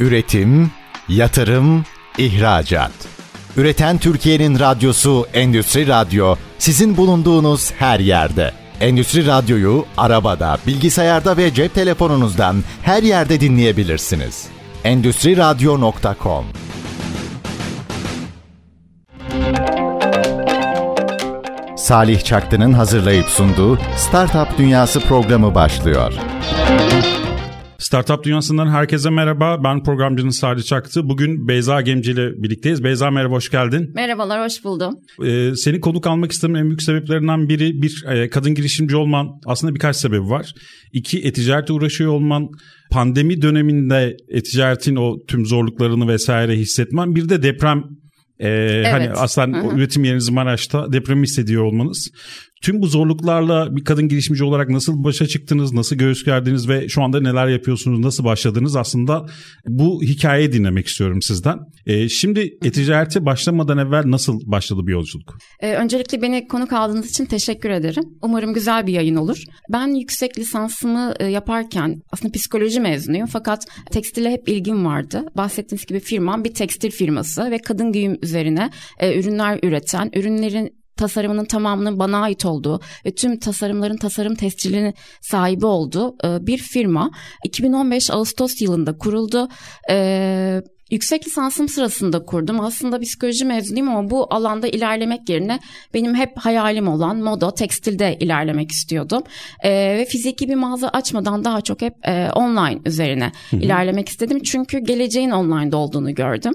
Üretim, yatırım, ihracat. Üreten Türkiye'nin radyosu Endüstri Radyo sizin bulunduğunuz her yerde. Endüstri Radyo'yu arabada, bilgisayarda ve cep telefonunuzdan her yerde dinleyebilirsiniz. Endüstri Radyo.com Salih Çaktı'nın hazırlayıp sunduğu Startup Dünyası programı başlıyor. Startup Dünyası'ndan herkese merhaba. Ben programcının Salih Çaktı. Bugün Beyza Gemci ile birlikteyiz. Beyza merhaba, hoş geldin. Merhabalar, hoş buldum. Ee, seni konuk almak istedim en büyük sebeplerinden biri bir e, kadın girişimci olman. Aslında birkaç sebebi var. İki, e-ticarete uğraşıyor olman. Pandemi döneminde e-ticaretin o tüm zorluklarını vesaire hissetmen. Bir de deprem ee, evet. Hani aslında Hı-hı. üretim yeriniz Maraş'ta depremi hissediyor olmanız. Tüm bu zorluklarla bir kadın girişimci olarak nasıl başa çıktınız, nasıl göğüs gerdiniz ve şu anda neler yapıyorsunuz, nasıl başladınız aslında bu hikayeyi dinlemek istiyorum sizden. Ee, şimdi e-ticarete başlamadan evvel nasıl başladı bir yolculuk? Ee, öncelikle beni konuk aldığınız için teşekkür ederim. Umarım güzel bir yayın olur. Ben yüksek lisansımı e, yaparken aslında psikoloji mezunuyum fakat tekstile hep ilgim vardı. Bahsettiğiniz gibi firmam bir tekstil firması ve kadın giyim üzerine e, ürünler üreten, ürünlerin tasarımının tamamının bana ait olduğu ve tüm tasarımların tasarım tescilini sahibi olduğu e, bir firma. 2015 Ağustos yılında kuruldu. E, Yüksek lisansım sırasında kurdum. Aslında psikoloji mezunuyum ama bu alanda ilerlemek yerine benim hep hayalim olan moda, tekstilde ilerlemek istiyordum. Ee, ve fiziki bir mağaza açmadan daha çok hep e, online üzerine Hı-hı. ilerlemek istedim. Çünkü geleceğin online'da olduğunu gördüm.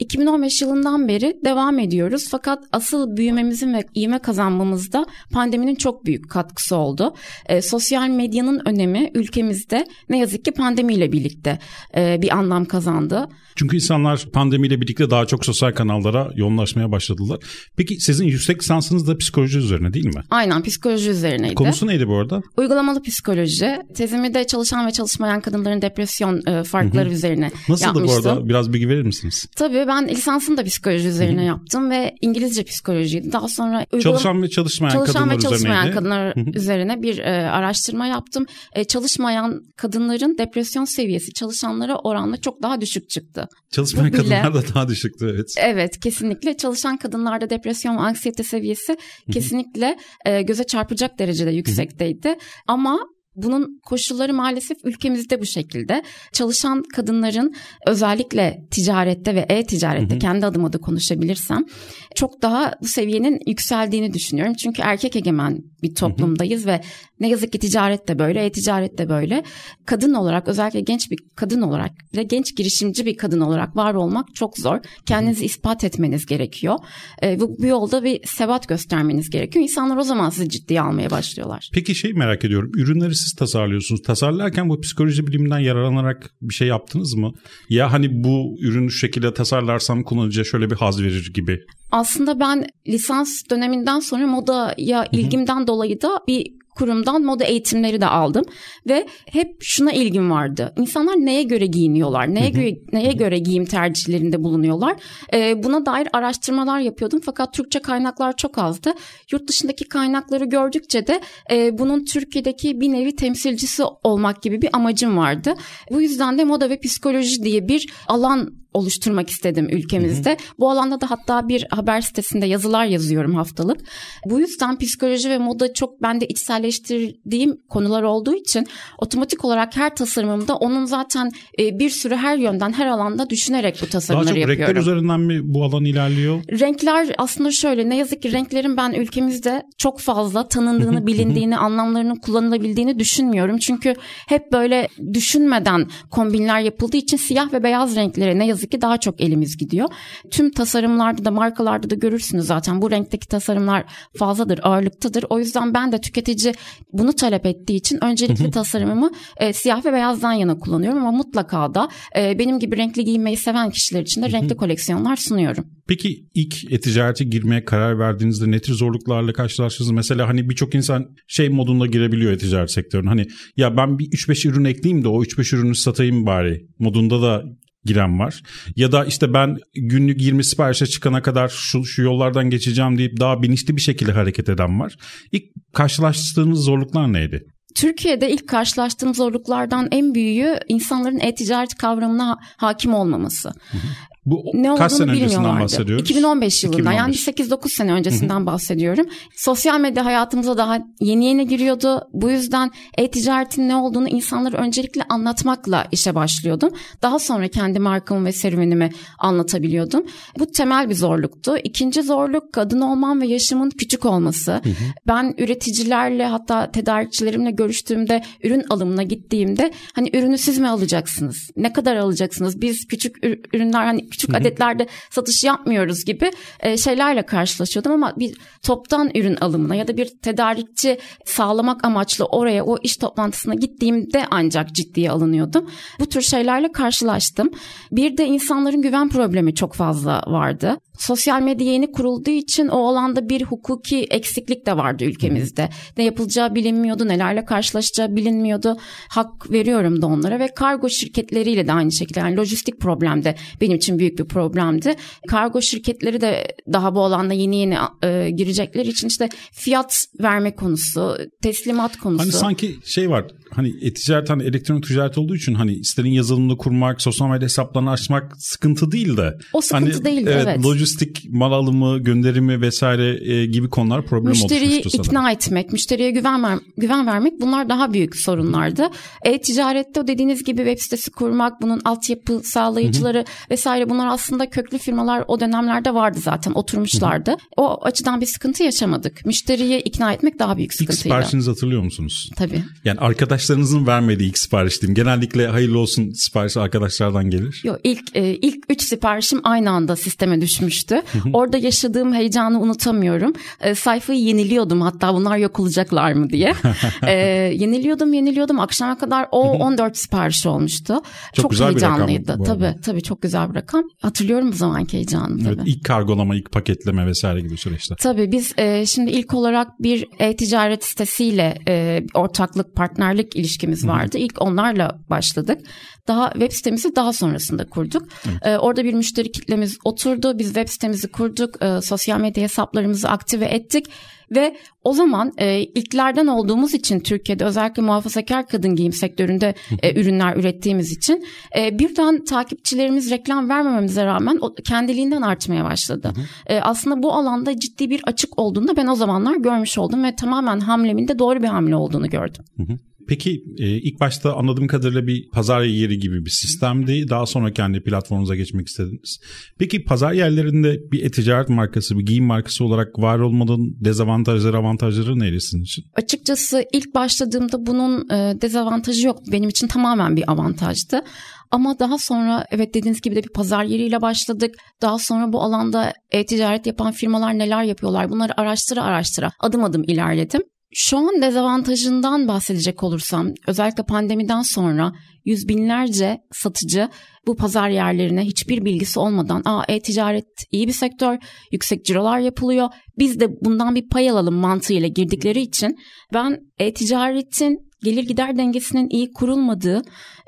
2015 yılından beri devam ediyoruz. Fakat asıl büyümemizin ve ivme kazanmamızda pandeminin çok büyük katkısı oldu. E, sosyal medyanın önemi ülkemizde ne yazık ki pandemiyle birlikte e, bir anlam kazandı. Çünkü insanlar pandemiyle birlikte daha çok sosyal kanallara yoğunlaşmaya başladılar. Peki sizin yüksek lisansınız da psikoloji üzerine değil mi? Aynen psikoloji üzerineydi. Konusu neydi bu arada? Uygulamalı psikoloji. Tezimi de çalışan ve çalışmayan kadınların depresyon e, farkları Hı-hı. üzerine Nasıldı yapmıştım. Nasıldı bu arada? Biraz bilgi verir misiniz? Tabii ben lisansımı da psikoloji üzerine Hı-hı. yaptım ve İngilizce psikolojiydi. Daha sonra uygulama... çalışan ve çalışmayan çalışan kadınlar ve çalışmayan üzerineydi. kadınlar Hı-hı. üzerine bir e, araştırma yaptım. E, çalışmayan kadınların depresyon seviyesi çalışanlara oranla çok daha düşük çıktı. Çalışmayan kadınlar da daha düşüktü evet. Evet kesinlikle çalışan kadınlarda depresyon ve anksiyete seviyesi kesinlikle e, göze çarpacak derecede yüksekteydi. Ama bunun koşulları maalesef ülkemizde bu şekilde. Çalışan kadınların özellikle ticarette ve e-ticarette kendi adıma da konuşabilirsem çok daha bu seviyenin yükseldiğini düşünüyorum. Çünkü erkek egemen bir toplumdayız ve ne yazık ki ticaret de böyle, e-ticaret de böyle. Kadın olarak özellikle genç bir kadın olarak ve genç girişimci bir kadın olarak var olmak çok zor. Kendinizi ispat etmeniz gerekiyor. E, bu, bu yolda bir sebat göstermeniz gerekiyor. İnsanlar o zaman sizi ciddiye almaya başlıyorlar. Peki şey merak ediyorum. Ürünleri siz tasarlıyorsunuz. Tasarlarken bu psikoloji biliminden yararlanarak bir şey yaptınız mı? Ya hani bu ürünü şu şekilde tasarlarsam kullanıcıya şöyle bir haz verir gibi. Aslında ben lisans döneminden sonra modaya ilgimden dolayı da bir kurumdan moda eğitimleri de aldım ve hep şuna ilgim vardı. İnsanlar neye göre giyiniyorlar? Neye göre neye göre giyim tercihlerinde bulunuyorlar? Ee, buna dair araştırmalar yapıyordum fakat Türkçe kaynaklar çok azdı. Yurt dışındaki kaynakları gördükçe de e, bunun Türkiye'deki bir nevi temsilcisi olmak gibi bir amacım vardı. Bu yüzden de moda ve psikoloji diye bir alan oluşturmak istedim ülkemizde. Hı hı. Bu alanda da hatta bir haber sitesinde yazılar yazıyorum haftalık. Bu yüzden psikoloji ve moda çok bende içselleştirdiğim konular olduğu için otomatik olarak her tasarımımda onun zaten e, bir sürü her yönden her alanda düşünerek bu tasarımları yapıyorum. Daha çok renkler üzerinden mi bu alan ilerliyor? Renkler aslında şöyle ne yazık ki renklerin ben ülkemizde çok fazla tanındığını, bilindiğini, anlamlarının kullanılabildiğini düşünmüyorum. Çünkü hep böyle düşünmeden kombinler yapıldığı için siyah ve beyaz renklere ne yazık yazık ki daha çok elimiz gidiyor. Tüm tasarımlarda da markalarda da görürsünüz zaten bu renkteki tasarımlar fazladır, ağırlıktadır. O yüzden ben de tüketici bunu talep ettiği için öncelikli tasarımımı e, siyah ve beyazdan yana kullanıyorum ama mutlaka da e, benim gibi renkli giyinmeyi seven kişiler için de renkli koleksiyonlar sunuyorum. Peki ilk e-ticarete girmeye karar verdiğinizde ne tür zorluklarla karşılaştınız? Mesela hani birçok insan şey modunda girebiliyor e-ticaret sektörüne. Hani ya ben bir 3-5 ürün ekleyeyim de o 3-5 ürünü satayım bari modunda da giren var. Ya da işte ben günlük 20 siparişe çıkana kadar şu, şu yollardan geçeceğim deyip daha bilinçli bir şekilde hareket eden var. İlk karşılaştığınız zorluklar neydi? Türkiye'de ilk karşılaştığım zorluklardan en büyüğü insanların e-ticaret kavramına hakim olmaması. Hı hı. Bu ne kaç sene öncesinden bahsediyoruz? 2015 yılından 2015. yani 8-9 sene öncesinden Hı-hı. bahsediyorum. Sosyal medya hayatımıza daha yeni yeni giriyordu. Bu yüzden e-ticaretin ne olduğunu insanlara öncelikle anlatmakla işe başlıyordum. Daha sonra kendi markamı ve serüvenimi anlatabiliyordum. Bu temel bir zorluktu. İkinci zorluk kadın olmam ve yaşımın küçük olması. Hı-hı. Ben üreticilerle hatta tedarikçilerimle görüştüğümde ürün alımına gittiğimde hani ürünü siz mi alacaksınız? Ne kadar alacaksınız? Biz küçük ürünler hani küçük Hı-hı. adetlerde satış yapmıyoruz gibi e, şeylerle karşılaşıyordum ama bir toptan ürün alımına ya da bir tedarikçi sağlamak amaçlı oraya o iş toplantısına gittiğimde ancak ciddiye alınıyordum. Bu tür şeylerle karşılaştım. Bir de insanların güven problemi çok fazla vardı. Sosyal medya yeni kurulduğu için o alanda bir hukuki eksiklik de vardı ülkemizde. Ne yapılacağı bilinmiyordu, nelerle karşılaşacağı bilinmiyordu. Hak veriyorum da onlara ve kargo şirketleriyle de aynı şekilde yani lojistik problem de benim için büyük bir problemdi. Kargo şirketleri de daha bu alanda yeni yeni e, girecekler için işte fiyat verme konusu, teslimat konusu. Hani sanki şey var hani e-ticaret hani elektronik ticaret olduğu için hani istediğin yazılımını kurmak, sosyal medya hesaplarını açmak sıkıntı değil de. O sıkıntı hani, değil evet. evet. Lojistik, mal alımı, gönderimi vesaire e, gibi konular problem Müşteriyi oluşmuştu ikna sanırım. etmek, müşteriye güven, ver, güven vermek bunlar daha büyük sorunlardı. E-ticarette o dediğiniz gibi web sitesi kurmak, bunun altyapı sağlayıcıları Hı-hı. vesaire bunlar aslında köklü firmalar o dönemlerde vardı zaten oturmuşlardı. Hı-hı. O açıdan bir sıkıntı yaşamadık. Müşteriyi ikna etmek daha büyük sıkıntıydı. İlk siparişinizi hatırlıyor musunuz? Tabii. Yani arkadaşlarınızın vermediği ilk sipariş diyeyim. Genellikle hayırlı olsun siparişi arkadaşlardan gelir. Yok ilk e, ilk üç siparişim aynı anda sisteme düşmüştü. Orada yaşadığım heyecanı unutamıyorum. E, sayfayı yeniliyordum hatta bunlar yok olacaklar mı diye. e, yeniliyordum yeniliyordum akşama kadar o 14 sipariş olmuştu. Çok, çok güzel heyecanlıydı. Bir tabii tabii çok güzel bir rakam. Hatırlıyorum bu zamanki heyecanı tabii. Evet, ilk kargolama, ilk paketleme vesaire gibi süreçte. Tabii biz e, şimdi ilk olarak bir e-ticaret sitesiyle e, ortaklık, partnerlik ilişkimiz vardı. Hı. İlk onlarla başladık. Daha web sitemizi daha sonrasında kurduk. Ee, orada bir müşteri kitlemiz oturdu. Biz web sitemizi kurduk. Ee, sosyal medya hesaplarımızı aktive ettik. Ve o zaman e, ilklerden olduğumuz için Türkiye'de özellikle muhafazakar kadın giyim sektöründe e, ürünler ürettiğimiz için e, birden takipçilerimiz reklam vermememize rağmen o, kendiliğinden artmaya başladı. E, aslında bu alanda ciddi bir açık olduğunu ben o zamanlar görmüş oldum ve tamamen hamlemin de doğru bir hamle olduğunu gördüm. Peki e, ilk başta anladığım kadarıyla bir pazar yeri gibi bir sistemdi. Daha sonra kendi platformunuza geçmek istediniz. Peki pazar yerlerinde bir e-ticaret markası, bir giyim markası olarak var olmanın dezavantajları, avantajları neydi sizin için? Açıkçası ilk başladığımda bunun e, dezavantajı yoktu. Benim için tamamen bir avantajdı. Ama daha sonra evet dediğiniz gibi de bir pazar yeriyle başladık. Daha sonra bu alanda e-ticaret yapan firmalar neler yapıyorlar bunları araştıra araştıra adım adım ilerledim. Şu an dezavantajından bahsedecek olursam özellikle pandemiden sonra yüz binlerce satıcı bu pazar yerlerine hiçbir bilgisi olmadan aa e-ticaret iyi bir sektör, yüksek cirolar yapılıyor. Biz de bundan bir pay alalım mantığıyla girdikleri için ben e-ticaretin gelir gider dengesinin iyi kurulmadığı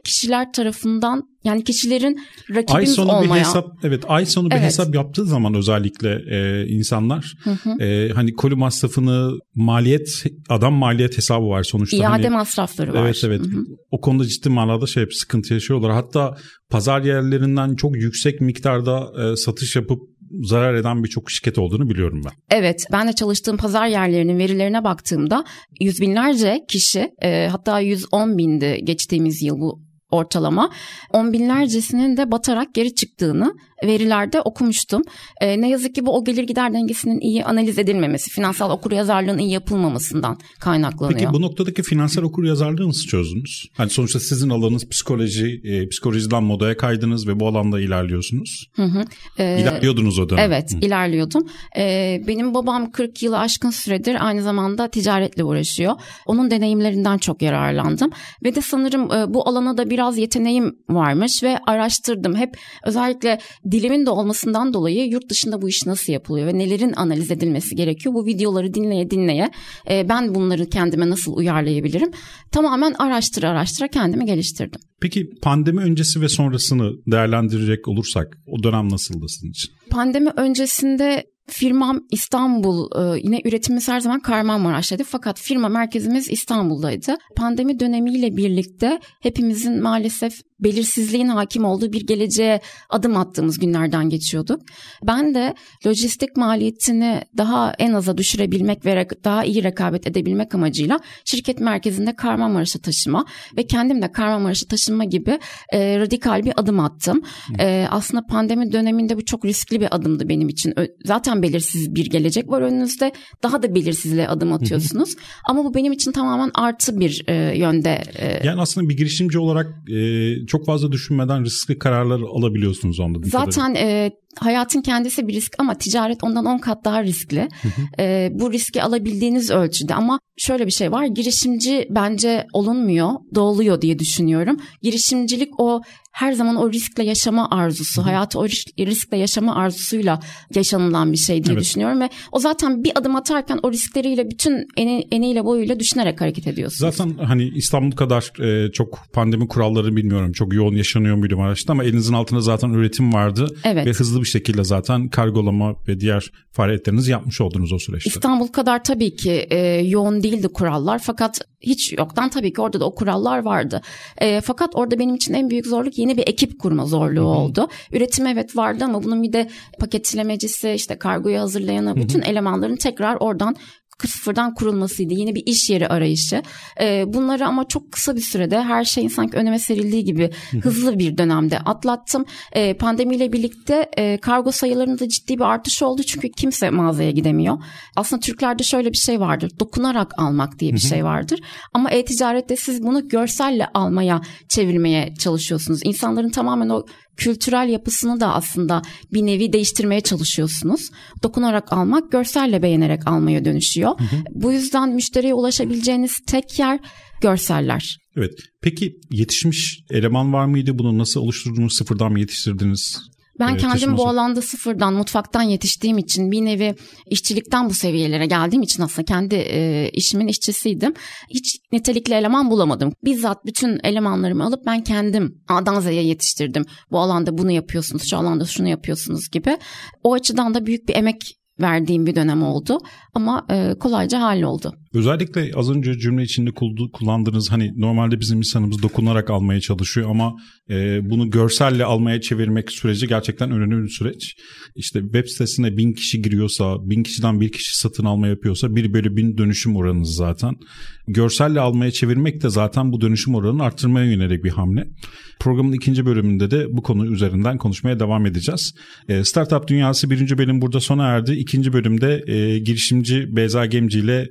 kişiler tarafından yani kişilerin rakibimiz ay sonu olmaya. Bir hesap, evet ay sonu bir evet. hesap yaptığı zaman özellikle e, insanlar hı hı. E, hani koli masrafını maliyet adam maliyet hesabı var sonuçta. İade hani, masrafları var. Evet evet hı hı. o konuda ciddi manada şey sıkıntı yaşıyorlar. Hatta pazar yerlerinden çok yüksek miktarda e, satış yapıp zarar eden birçok şirket olduğunu biliyorum ben. Evet ben de çalıştığım pazar yerlerinin verilerine baktığımda yüz binlerce kişi e, hatta 110 bindi geçtiğimiz yıl bu ortalama. On binlercesinin de batarak geri çıktığını verilerde okumuştum. E, ne yazık ki bu o gelir gider dengesinin iyi analiz edilmemesi, finansal okur yazarlığın iyi yapılmamasından kaynaklanıyor. Peki bu noktadaki finansal okur yazarlığı nasıl çözdünüz? Hani sonuçta sizin alanınız psikoloji, e, psikolojiden modaya kaydınız ve bu alanda ilerliyorsunuz. Hı hı. E, İlerliyordunuz o dönem. Evet, hı. ilerliyordum. E, benim babam 40 yılı aşkın süredir aynı zamanda ticaretle uğraşıyor. Onun deneyimlerinden çok yararlandım ve de sanırım e, bu alana da biraz yeteneğim varmış ve araştırdım. Hep özellikle dilimin de olmasından dolayı yurt dışında bu iş nasıl yapılıyor ve nelerin analiz edilmesi gerekiyor. Bu videoları dinleye dinleye e, ben bunları kendime nasıl uyarlayabilirim? Tamamen araştıra araştıra kendimi geliştirdim. Peki pandemi öncesi ve sonrasını değerlendirecek olursak o dönem nasıldı sizin için? Pandemi öncesinde Firmam İstanbul, e, yine üretimimiz her zaman Kahramanmaraş'taydı fakat firma merkezimiz İstanbul'daydı. Pandemi dönemiyle birlikte hepimizin maalesef belirsizliğin hakim olduğu bir geleceğe adım attığımız günlerden geçiyorduk. Ben de lojistik maliyetini daha en aza düşürebilmek ve daha iyi rekabet edebilmek amacıyla şirket merkezinde Kahramanmaraş'a taşıma ve kendim de Kahramanmaraş'a taşınma gibi e, radikal bir adım attım. E, aslında pandemi döneminde bu çok riskli bir adımdı benim için. Zaten belirsiz bir gelecek var önünüzde. Daha da belirsizliğe adım atıyorsunuz. Ama bu benim için tamamen artı bir e, yönde. E... Yani aslında bir girişimci olarak e, çok fazla düşünmeden riskli kararlar alabiliyorsunuz onda. Zaten e, hayatın kendisi bir risk ama ticaret ondan 10 kat daha riskli. E, bu riski alabildiğiniz ölçüde ama şöyle bir şey var girişimci bence olunmuyor doğuluyor diye düşünüyorum. Girişimcilik o her zaman o riskle yaşama arzusu, Hı-hı. hayatı o riskle yaşama arzusuyla yaşanılan bir şey diye evet. düşünüyorum ve o zaten bir adım atarken o riskleriyle bütün eni, eniyle boyuyla düşünerek hareket ediyorsunuz. Zaten hani İstanbul kadar e, çok pandemi kuralları bilmiyorum çok yoğun yaşanıyor muydu Maraş'ta ama elinizin altında zaten üretim vardı evet. ve hızlı bir şekilde zaten kargolama ve diğer faaliyetlerinizi yapmış oldunuz o süreçte. İstanbul kadar tabii ki e, yoğun değildi kurallar fakat hiç yoktan tabii ki orada da o kurallar vardı. E, fakat orada benim için en büyük zorluk yeni bir ekip kurma zorluğu Hı-hı. oldu. Üretim evet vardı ama bunun bir de paketlemecisi işte kargoyu hazırlayanı bütün elemanların tekrar oradan sıfırdan kurulmasıydı. Yeni bir iş yeri arayışı. E, bunları ama çok kısa bir sürede her şeyin sanki önüme serildiği gibi hızlı bir dönemde atlattım. E, pandemiyle birlikte e, kargo sayılarında ciddi bir artış oldu. Çünkü kimse mağazaya gidemiyor. Aslında Türklerde şöyle bir şey vardır. Dokunarak almak diye bir şey vardır. Ama e-ticarette siz bunu görselle almaya çevirmeye çalışıyorsunuz. İnsanların tamamen o kültürel yapısını da aslında bir nevi değiştirmeye çalışıyorsunuz. Dokunarak almak görselle beğenerek almaya dönüşüyor. Hı hı. Bu yüzden müşteriye ulaşabileceğiniz tek yer görseller. Evet. Peki yetişmiş eleman var mıydı? Bunu nasıl oluşturdunuz? Sıfırdan mı yetiştirdiniz? Ben kendim bu alanda sıfırdan mutfaktan yetiştiğim için bir nevi işçilikten bu seviyelere geldiğim için aslında kendi e, işimin işçisiydim. Hiç nitelikli eleman bulamadım. Bizzat bütün elemanlarımı alıp ben kendim A'dan Z'ye yetiştirdim. Bu alanda bunu yapıyorsunuz, şu alanda şunu yapıyorsunuz gibi. O açıdan da büyük bir emek verdiğim bir dönem oldu ama e, kolayca halloldu. Özellikle az önce cümle içinde kullandığınız hani normalde bizim insanımız dokunarak almaya çalışıyor ama e, bunu görselle almaya çevirmek süreci gerçekten önemli bir süreç. İşte web sitesine bin kişi giriyorsa, bin kişiden bir kişi satın alma yapıyorsa bir bölü bin dönüşüm oranınız zaten. Görselle almaya çevirmek de zaten bu dönüşüm oranını arttırmaya yönelik bir hamle. Programın ikinci bölümünde de bu konu üzerinden konuşmaya devam edeceğiz. E, Startup Dünyası birinci bölüm burada sona erdi. İkinci bölümde e, girişimci Beyza Gemci ile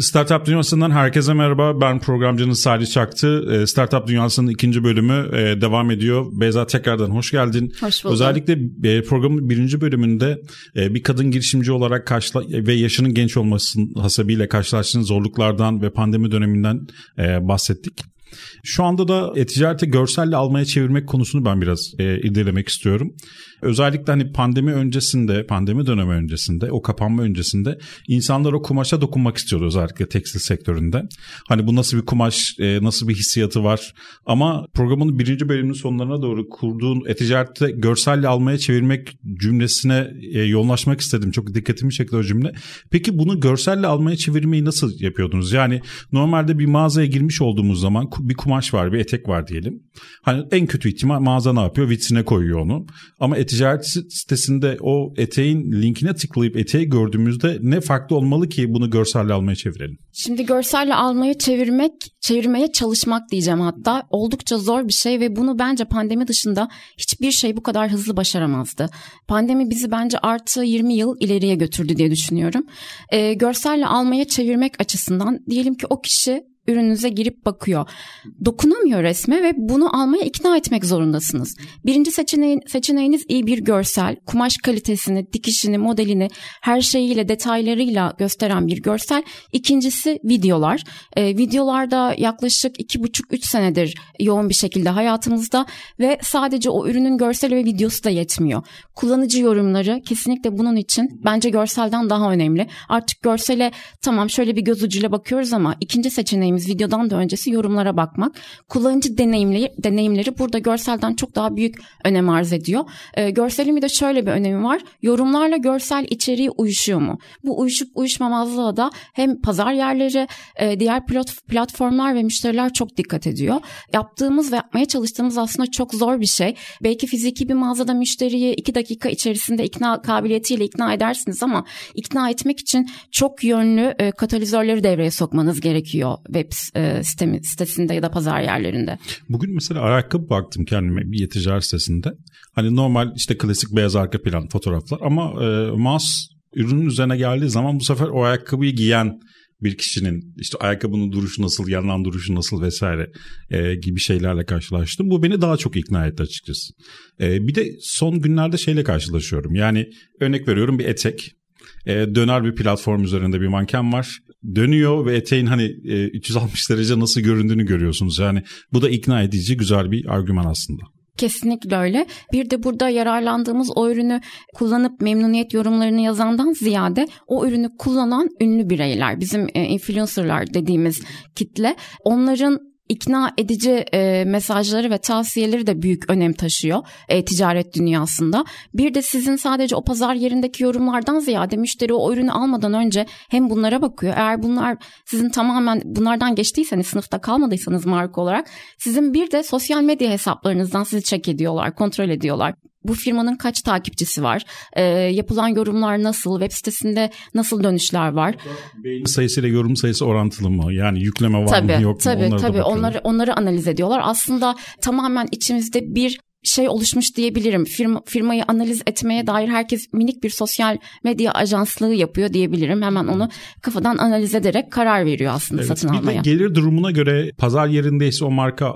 Startup Dünyası'ndan herkese merhaba. Ben programcınız Salih Çaktı. Ee, Startup Dünyası'nın ikinci bölümü e, devam ediyor. Beyza tekrardan hoş geldin. Hoş bulduk. Özellikle e, programın birinci bölümünde e, bir kadın girişimci olarak karşıla ve yaşının genç olmasının hasabıyla karşılaştığın zorluklardan ve pandemi döneminden bahsettik. Şu anda da e-ticareti görselle almaya çevirmek konusunu ben biraz e, irdelemek istiyorum. Özellikle hani pandemi öncesinde, pandemi dönemi öncesinde, o kapanma öncesinde insanlar o kumaşa dokunmak istiyordu özellikle tekstil sektöründe. Hani bu nasıl bir kumaş, e, nasıl bir hissiyatı var. Ama programın birinci bölümünün sonlarına doğru kurduğun e-ticarette görselle almaya çevirmek cümlesine e, yoğunlaşmak istedim. Çok dikkatimi çekti o cümle. Peki bunu görselle almaya çevirmeyi nasıl yapıyordunuz? Yani normalde bir mağazaya girmiş olduğumuz zaman bir kumaş var, bir etek var diyelim. Hani en kötü ihtimal mağaza ne yapıyor? Vitrine koyuyor onu. Ama e-ticaret sitesinde o eteğin linkine tıklayıp eteği gördüğümüzde ne farklı olmalı ki bunu görselle almaya çevirelim? Şimdi görselle almaya çevirmek, çevirmeye çalışmak diyeceğim hatta oldukça zor bir şey ve bunu bence pandemi dışında hiçbir şey bu kadar hızlı başaramazdı. Pandemi bizi bence artı 20 yıl ileriye götürdü diye düşünüyorum. E, görselle almaya çevirmek açısından diyelim ki o kişi ürününüze girip bakıyor. Dokunamıyor resme ve bunu almaya ikna etmek zorundasınız. Birinci seçeneğin, seçeneğiniz iyi bir görsel, kumaş kalitesini, dikişini, modelini her şeyiyle, detaylarıyla gösteren bir görsel. İkincisi videolar. Ee, videolarda yaklaşık iki buçuk üç senedir yoğun bir şekilde hayatımızda ve sadece o ürünün görseli ve videosu da yetmiyor. Kullanıcı yorumları kesinlikle bunun için bence görselden daha önemli. Artık görsele tamam şöyle bir göz ucuyla bakıyoruz ama ikinci seçeneğimiz videodan da öncesi yorumlara bakmak. Kullanıcı deneyimleri, deneyimleri burada görselden çok daha büyük önem arz ediyor. E, görselin bir de şöyle bir önemi var. Yorumlarla görsel içeriği uyuşuyor mu? Bu uyuşup uyuşmamazlığa da hem pazar yerleri, e, diğer platformlar ve müşteriler çok dikkat ediyor. Yaptığımız ve yapmaya çalıştığımız aslında çok zor bir şey. Belki fiziki bir mağazada müşteriyi iki dakika içerisinde ikna kabiliyetiyle ikna edersiniz ama ikna etmek için çok yönlü e, katalizörleri devreye sokmanız gerekiyor web e, sitemi, sitesinde ya da pazar yerlerinde. Bugün mesela ayakkabı baktım kendime bir ticaret sitesinde. Hani normal işte klasik beyaz arka plan fotoğraflar ama e, mouse ürünün üzerine geldiği zaman bu sefer o ayakkabıyı giyen bir kişinin işte ayakkabının duruşu nasıl, yandan duruşu nasıl vesaire e, gibi şeylerle karşılaştım. Bu beni daha çok ikna etti açıkçası. E, bir de son günlerde şeyle karşılaşıyorum. Yani örnek veriyorum bir etek. E, döner bir platform üzerinde bir manken var. Dönüyor ve eteğin hani e, 360 derece nasıl göründüğünü görüyorsunuz. Yani bu da ikna edici güzel bir argüman aslında. Kesinlikle öyle. Bir de burada yararlandığımız o ürünü kullanıp memnuniyet yorumlarını yazandan ziyade o ürünü kullanan ünlü bireyler, bizim e, influencerlar dediğimiz kitle onların ikna edici e, mesajları ve tavsiyeleri de büyük önem taşıyor e, ticaret dünyasında. Bir de sizin sadece o pazar yerindeki yorumlardan ziyade müşteri o ürünü almadan önce hem bunlara bakıyor. Eğer bunlar sizin tamamen bunlardan geçtiyseniz sınıfta kalmadıysanız marka olarak sizin bir de sosyal medya hesaplarınızdan sizi check ediyorlar, kontrol ediyorlar bu firmanın kaç takipçisi var? E, yapılan yorumlar nasıl? Web sitesinde nasıl dönüşler var? Beğeni sayısıyla yorum sayısı orantılı mı? Yani yükleme var tabii, mı yok mu? Tabii onları tabii onları, onları analiz ediyorlar. Aslında tamamen içimizde bir şey oluşmuş diyebilirim. Firma, firmayı analiz etmeye dair herkes minik bir sosyal medya ajanslığı yapıyor diyebilirim. Hemen onu kafadan analiz ederek karar veriyor aslında evet, satın almaya. Bir de gelir durumuna göre pazar yerindeyse o marka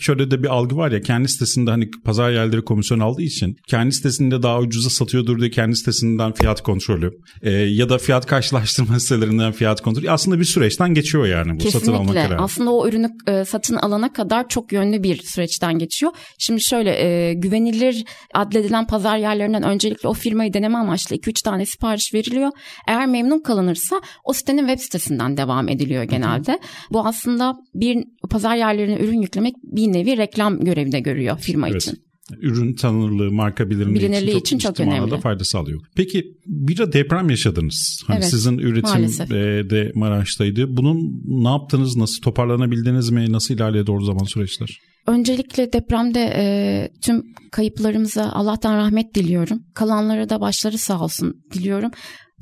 şöyle de bir algı var ya kendi sitesinde hani pazar yerleri komisyon aldığı için kendi sitesinde daha ucuza satıyordur diye kendi sitesinden fiyat kontrolü e, ya da fiyat karşılaştırma sitelerinden fiyat kontrolü aslında bir süreçten geçiyor yani bu Kesinlikle. satın alma kararı. Aslında o ürünü e, satın alana kadar çok yönlü bir süreçten geçiyor. Şimdi şöyle e, güvenilir adledilen pazar yerlerinden öncelikle o firmayı deneme amaçlı 2-3 tane sipariş veriliyor. Eğer memnun kalınırsa o sitenin web sitesinden devam ediliyor genelde. Hı hı. Bu aslında bir pazar yerlerine ürün yüklemek bir nevi reklam görevinde görüyor firma evet. için ürün tanınırlığı, marka bilinirliği, bilinirliği için, çok, için çok önemli. fayda sağlıyor. Peki bir de deprem yaşadınız. Hani evet, sizin üretim maalesef. de Maraş'taydı. Bunun ne yaptınız? Nasıl toparlanabildiniz mi? Nasıl ilerledi o zaman süreçler? Öncelikle depremde e, tüm kayıplarımıza Allah'tan rahmet diliyorum. Kalanlara da başları sağ olsun diliyorum.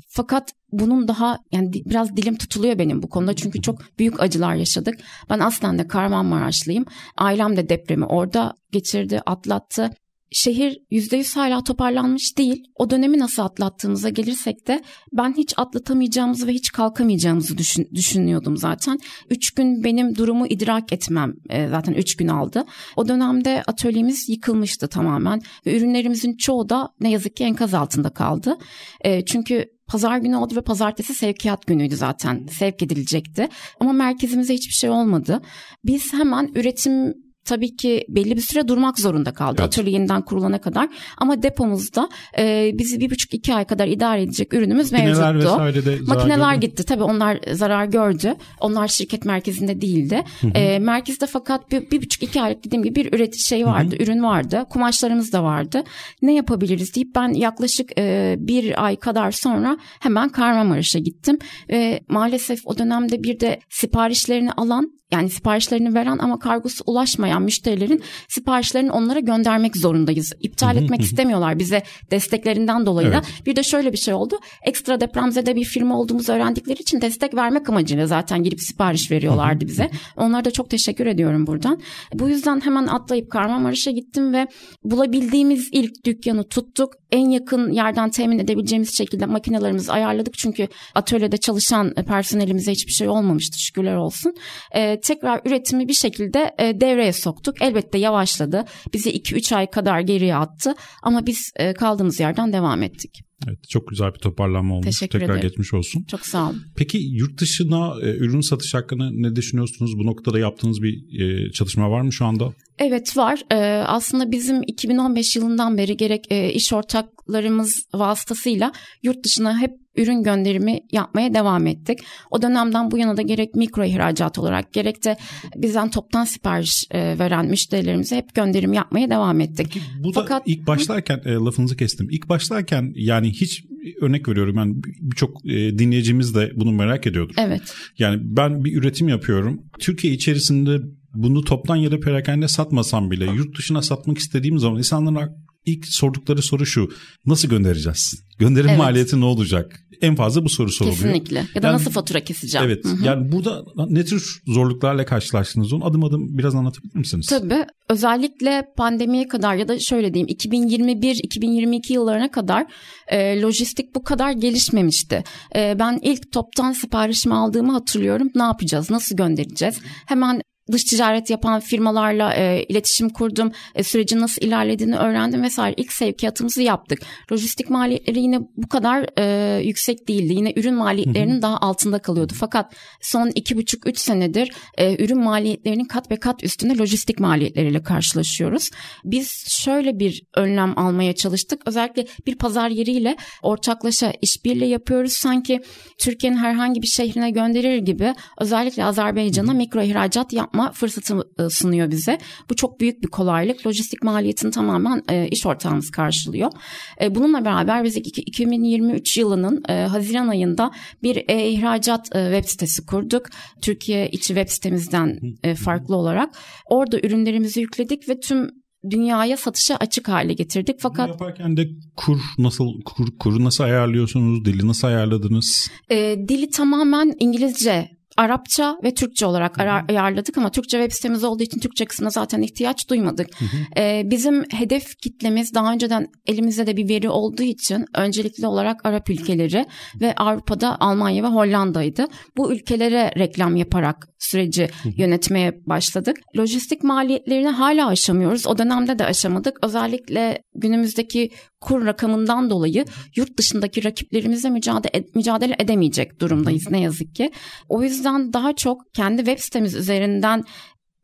Fakat bunun daha yani biraz dilim tutuluyor benim bu konuda çünkü çok büyük acılar yaşadık. Ben aslen de Kahramanmaraşlıyım. Ailem de depremi orada geçirdi, atlattı. Şehir %100 hala toparlanmış değil. O dönemi nasıl atlattığımıza gelirsek de ben hiç atlatamayacağımızı ve hiç kalkamayacağımızı düşün, düşünüyordum zaten. Üç gün benim durumu idrak etmem e, zaten üç gün aldı. O dönemde atölyemiz yıkılmıştı tamamen ve ürünlerimizin çoğu da ne yazık ki enkaz altında kaldı. E, çünkü Pazar günü oldu ve pazartesi sevkiyat günüydü zaten. Sevk edilecekti. Ama merkezimize hiçbir şey olmadı. Biz hemen üretim tabii ki belli bir süre durmak zorunda kaldı evet. atölye yeniden kurulana kadar. Ama depomuzda e, bizi bir buçuk iki ay kadar idare edecek ürünümüz Makineler mevcuttu. De Makineler gördü. gitti tabii onlar zarar gördü. Onlar şirket merkezinde değildi. E, merkezde fakat bir, bir buçuk iki aylık dediğim gibi bir üretici şey vardı, ürün vardı. Kumaşlarımız da vardı. Ne yapabiliriz deyip ben yaklaşık e, bir ay kadar sonra hemen Kahramanmaraş'a gittim. Ve maalesef o dönemde bir de siparişlerini alan yani siparişlerini veren ama kargosu ulaşmayan müşterilerin siparişlerini onlara göndermek zorundayız. İptal etmek istemiyorlar bize desteklerinden dolayı evet. da. Bir de şöyle bir şey oldu. Ekstra depremzede bir firma olduğumuzu öğrendikleri için destek vermek amacıyla zaten girip sipariş veriyorlardı bize. Onlara da çok teşekkür ediyorum buradan. Bu yüzden hemen atlayıp Kahramanmaraş'a gittim ve bulabildiğimiz ilk dükkanı tuttuk en yakın yerden temin edebileceğimiz şekilde makinelerimizi ayarladık. Çünkü atölyede çalışan personelimize hiçbir şey olmamıştı şükürler olsun. E, tekrar üretimi bir şekilde e, devreye soktuk. Elbette yavaşladı. Bizi 2-3 ay kadar geriye attı ama biz e, kaldığımız yerden devam ettik. Evet çok güzel bir toparlanma olmuş. Teşekkür Tekrar ederim. geçmiş olsun. Çok sağ olun. Peki yurt dışına e, ürün satış hakkında ne düşünüyorsunuz? Bu noktada yaptığınız bir e, çalışma var mı şu anda? Evet var. Ee, aslında bizim 2015 yılından beri gerek e, iş ortaklarımız vasıtasıyla yurt dışına hep ürün gönderimi yapmaya devam ettik. O dönemden bu yana da gerek mikro ihracat olarak gerek de bizden toptan sipariş e, veren müşterilerimize hep gönderim yapmaya devam ettik. Peki bu Fakat- da ilk başlarken e, lafınızı kestim. İlk başlarken yani hiç örnek veriyorum yani birçok e, dinleyicimiz de bunu merak ediyordur. Evet. Yani ben bir üretim yapıyorum. Türkiye içerisinde bunu toptan ya da perakende satmasam bile yurt dışına satmak istediğim zaman insanların ilk sordukları soru şu. Nasıl göndereceğiz? Gönderim Evet. maliyeti ne olacak? En fazla bu soru soruluyor. Kesinlikle. Ya da Yani- nasıl fatura keseceğim? Evet. Hı hı. Yani burada ne tür zorluklarla karşılaştınız onu adım adım biraz anlatabilir misiniz? Tabii. Özellikle pandemiye kadar ya da şöyle diyeyim 2021-2022 yıllarına kadar e, lojistik bu kadar gelişmemişti. E, ben ilk toptan siparişimi aldığımı hatırlıyorum. Ne yapacağız? Nasıl göndereceğiz? Hemen dış ticaret yapan firmalarla e, iletişim kurdum. E, sürecin nasıl ilerlediğini öğrendim vesaire. İlk sevkiyatımızı yaptık. Lojistik maliyetleri yine bu kadar e, yüksek değildi. Yine ürün maliyetlerinin daha altında kalıyordu. Fakat son iki buçuk üç senedir e, ürün maliyetlerinin kat ve kat üstünde lojistik maliyetleriyle karşılaşıyoruz. Biz şöyle bir önlem almaya çalıştık. Özellikle bir pazar yeriyle ortaklaşa işbirliği yapıyoruz. Sanki Türkiye'nin herhangi bir şehrine gönderir gibi özellikle Azerbaycan'a mikro ihracat yapma fırsatı e, sunuyor bize. Bu çok büyük bir kolaylık. Lojistik maliyetini tamamen e, iş ortağımız karşılıyor. E, bununla beraber biz iki- 2023 yılının e, Haziran ayında bir e-ihracat e, web sitesi kurduk. Türkiye içi web sitemizden e, farklı olarak. Orada ürünlerimizi yükledik ve tüm dünyaya satışa açık hale getirdik. Bunu Fakat yaparken de kur nasıl kur, kuru nasıl ayarlıyorsunuz? Dili nasıl ayarladınız? e, dili tamamen İngilizce Arapça ve Türkçe olarak ara- ayarladık ama Türkçe web sitemiz olduğu için Türkçe kısmına zaten ihtiyaç duymadık. Ee, bizim hedef kitlemiz daha önceden elimizde de bir veri olduğu için öncelikli olarak Arap ülkeleri ve Avrupa'da Almanya ve Hollanda'ydı. Bu ülkelere reklam yaparak süreci yönetmeye başladık. Lojistik maliyetlerini hala aşamıyoruz. O dönemde de aşamadık. Özellikle günümüzdeki kur rakamından dolayı yurt dışındaki rakiplerimizle mücadele, mücadele edemeyecek durumdayız ne yazık ki. O yüzden daha çok kendi web sitemiz üzerinden